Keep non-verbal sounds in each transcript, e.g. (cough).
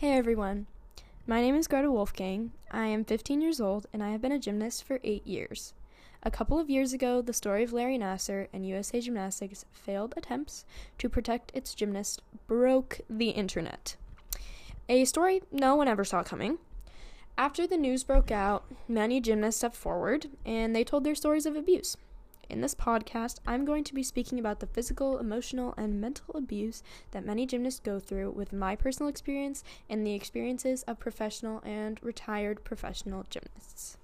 Hey everyone. My name is Greta Wolfgang. I am 15 years old and I have been a gymnast for 8 years. A couple of years ago, the story of Larry Nassar and USA Gymnastics' failed attempts to protect its gymnast broke the internet. A story no one ever saw coming. After the news broke out, many gymnasts stepped forward and they told their stories of abuse. In this podcast, I'm going to be speaking about the physical, emotional, and mental abuse that many gymnasts go through with my personal experience and the experiences of professional and retired professional gymnasts.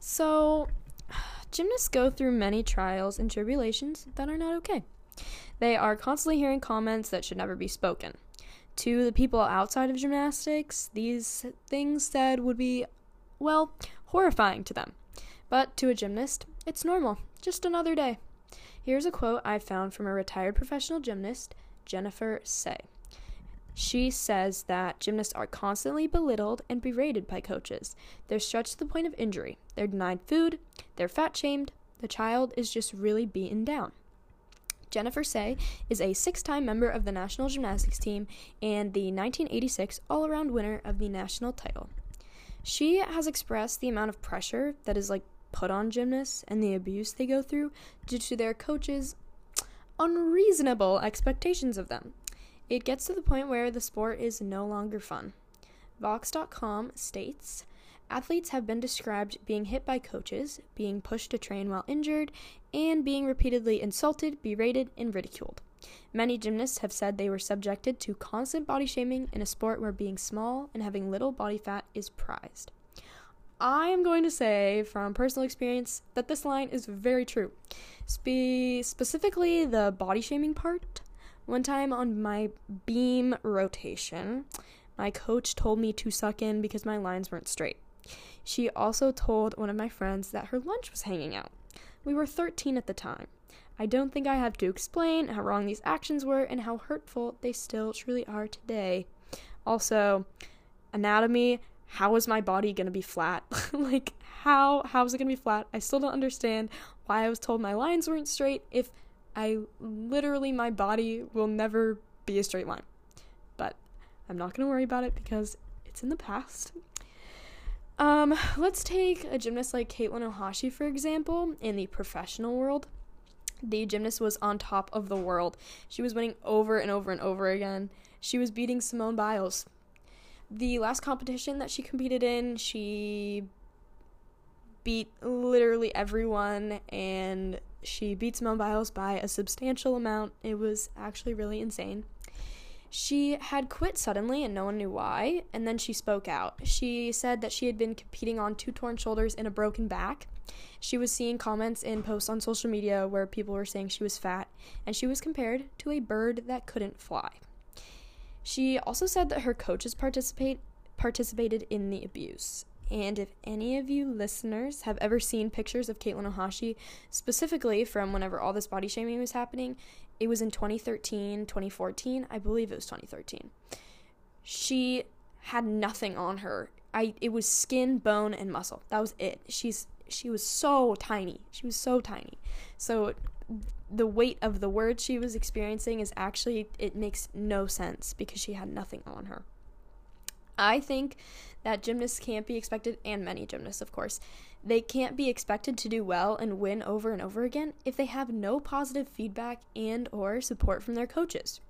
So, (sighs) gymnasts go through many trials and tribulations that are not okay. They are constantly hearing comments that should never be spoken. To the people outside of gymnastics, these things said would be, well, horrifying to them. But to a gymnast, it's normal, just another day. Here's a quote I found from a retired professional gymnast, Jennifer Sey. She says that gymnasts are constantly belittled and berated by coaches. They're stretched to the point of injury. They're denied food. They're fat shamed. The child is just really beaten down. Jennifer Sey is a six time member of the national gymnastics team and the 1986 all around winner of the national title. She has expressed the amount of pressure that is like put on gymnasts and the abuse they go through due to their coaches' unreasonable expectations of them. It gets to the point where the sport is no longer fun. Vox.com states athletes have been described being hit by coaches, being pushed to train while injured, and being repeatedly insulted, berated, and ridiculed. Many gymnasts have said they were subjected to constant body shaming in a sport where being small and having little body fat is prized. I am going to say from personal experience that this line is very true. Spe- specifically, the body shaming part. One time on my beam rotation, my coach told me to suck in because my lines weren't straight. She also told one of my friends that her lunch was hanging out. We were 13 at the time. I don't think I have to explain how wrong these actions were and how hurtful they still truly are today. Also, anatomy how is my body going to be flat? (laughs) like how how is it going to be flat? I still don't understand why I was told my lines weren't straight if I literally my body will never be a straight line. But I'm not going to worry about it because it's in the past. Um, let's take a gymnast like Katelyn Ohashi for example in the professional world. The gymnast was on top of the world. She was winning over and over and over again. She was beating Simone Biles the last competition that she competed in, she beat literally everyone and she beat Simone by a substantial amount. It was actually really insane. She had quit suddenly and no one knew why, and then she spoke out. She said that she had been competing on two torn shoulders and a broken back. She was seeing comments and posts on social media where people were saying she was fat, and she was compared to a bird that couldn't fly. She also said that her coaches participate participated in the abuse. And if any of you listeners have ever seen pictures of Katelyn Ohashi, specifically from whenever all this body shaming was happening, it was in 2013, 2014, I believe it was 2013. She had nothing on her. I it was skin, bone, and muscle. That was it. She's she was so tiny. She was so tiny. So the weight of the words she was experiencing is actually it makes no sense because she had nothing on her. I think that gymnasts can't be expected and many gymnasts of course they can't be expected to do well and win over and over again if they have no positive feedback and or support from their coaches.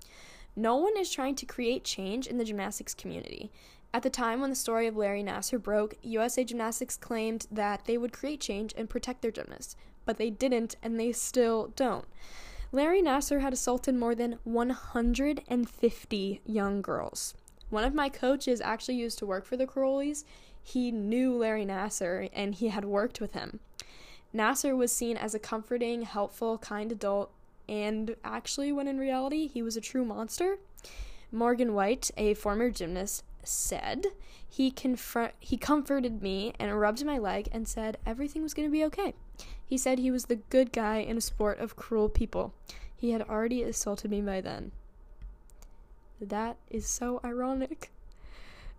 No one is trying to create change in the gymnastics community. At the time when the story of Larry Nassar broke, USA Gymnastics claimed that they would create change and protect their gymnasts, but they didn't and they still don't. Larry Nassar had assaulted more than 150 young girls. One of my coaches actually used to work for the Karolyis. He knew Larry Nassar and he had worked with him. Nassar was seen as a comforting, helpful, kind adult, and actually, when in reality, he was a true monster. Morgan White, a former gymnast, said he confront he comforted me and rubbed my leg and said everything was going to be okay. He said he was the good guy in a sport of cruel people. He had already assaulted me by then. That is so ironic.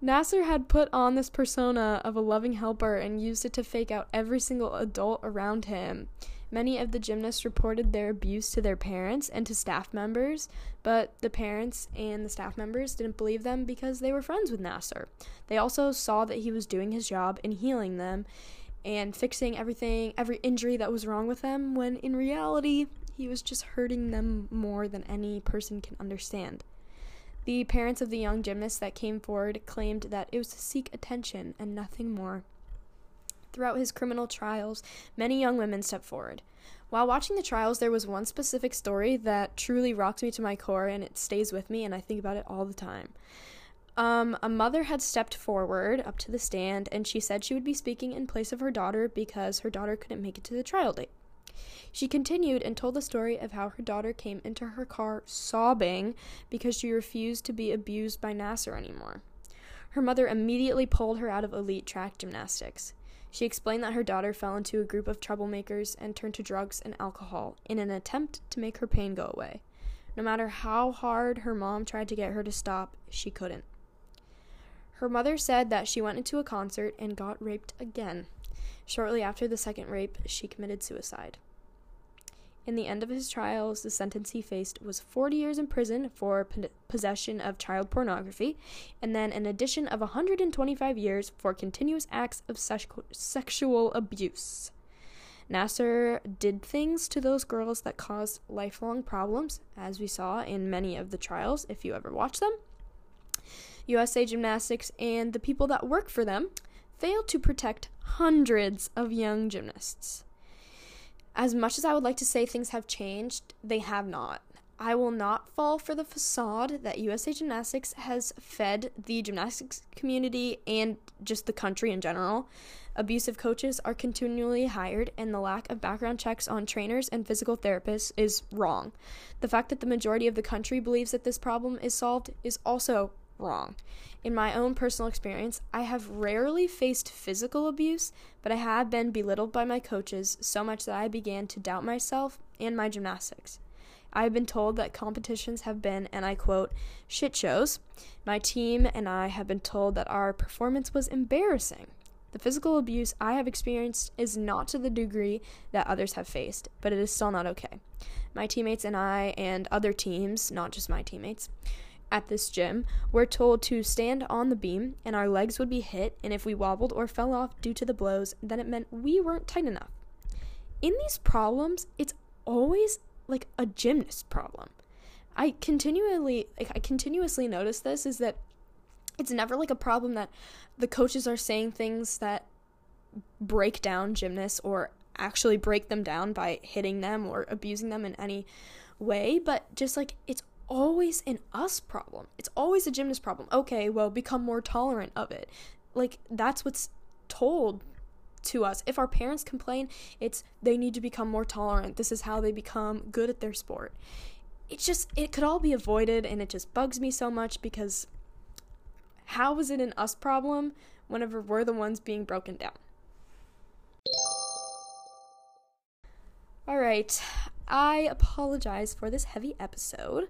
Nassar had put on this persona of a loving helper and used it to fake out every single adult around him. Many of the gymnasts reported their abuse to their parents and to staff members, but the parents and the staff members didn't believe them because they were friends with Nassar. They also saw that he was doing his job in healing them and fixing everything, every injury that was wrong with them, when in reality, he was just hurting them more than any person can understand. The parents of the young gymnasts that came forward claimed that it was to seek attention and nothing more. Throughout his criminal trials, many young women stepped forward. While watching the trials, there was one specific story that truly rocked me to my core and it stays with me, and I think about it all the time. Um, a mother had stepped forward up to the stand and she said she would be speaking in place of her daughter because her daughter couldn't make it to the trial date. She continued and told the story of how her daughter came into her car sobbing because she refused to be abused by Nassar anymore. Her mother immediately pulled her out of elite track gymnastics. She explained that her daughter fell into a group of troublemakers and turned to drugs and alcohol in an attempt to make her pain go away. No matter how hard her mom tried to get her to stop, she couldn't. Her mother said that she went into a concert and got raped again. Shortly after the second rape, she committed suicide. In the end of his trials, the sentence he faced was 40 years in prison for p- possession of child pornography, and then an addition of 125 years for continuous acts of sexual abuse. Nassar did things to those girls that caused lifelong problems, as we saw in many of the trials, if you ever watch them. USA Gymnastics and the people that work for them failed to protect hundreds of young gymnasts. As much as I would like to say things have changed, they have not. I will not fall for the facade that USA Gymnastics has fed the gymnastics community and just the country in general. Abusive coaches are continually hired, and the lack of background checks on trainers and physical therapists is wrong. The fact that the majority of the country believes that this problem is solved is also wrong. In my own personal experience, I have rarely faced physical abuse, but I have been belittled by my coaches so much that I began to doubt myself and my gymnastics. I have been told that competitions have been, and I quote, shit shows. My team and I have been told that our performance was embarrassing. The physical abuse I have experienced is not to the degree that others have faced, but it is still not okay. My teammates and I, and other teams, not just my teammates, at this gym, we're told to stand on the beam and our legs would be hit, and if we wobbled or fell off due to the blows, then it meant we weren't tight enough. In these problems, it's always like a gymnast problem. I continually like, I continuously notice this is that it's never like a problem that the coaches are saying things that break down gymnasts or actually break them down by hitting them or abusing them in any way, but just like it's always an us problem. It's always a gymnast problem. Okay, well, become more tolerant of it. Like, that's what's told to us. If our parents complain, it's they need to become more tolerant. This is how they become good at their sport. It just, it could all be avoided, and it just bugs me so much because how is it an us problem whenever we're the ones being broken down? All right, I apologize for this heavy episode,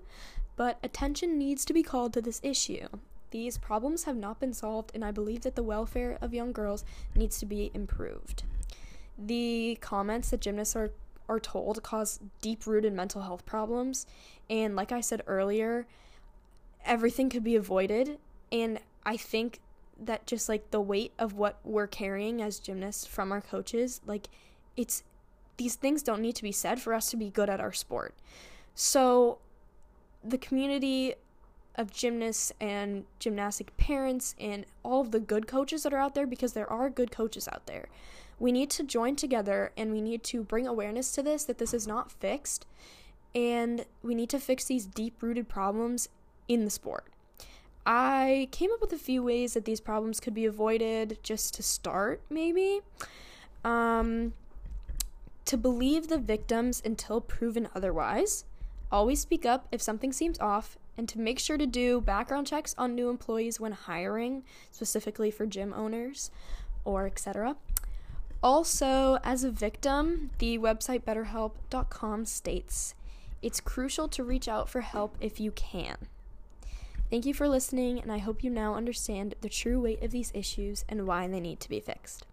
but attention needs to be called to this issue. These problems have not been solved, and I believe that the welfare of young girls needs to be improved. The comments that gymnasts are, are told cause deep rooted mental health problems, and like I said earlier, everything could be avoided. And I think that just like the weight of what we're carrying as gymnasts from our coaches, like it's these things don't need to be said for us to be good at our sport. So, the community of gymnasts and gymnastic parents and all of the good coaches that are out there, because there are good coaches out there, we need to join together and we need to bring awareness to this that this is not fixed. And we need to fix these deep rooted problems in the sport. I came up with a few ways that these problems could be avoided just to start, maybe. Um, to believe the victims until proven otherwise, always speak up if something seems off, and to make sure to do background checks on new employees when hiring, specifically for gym owners or etc. Also, as a victim, the website betterhelp.com states it's crucial to reach out for help if you can. Thank you for listening, and I hope you now understand the true weight of these issues and why they need to be fixed.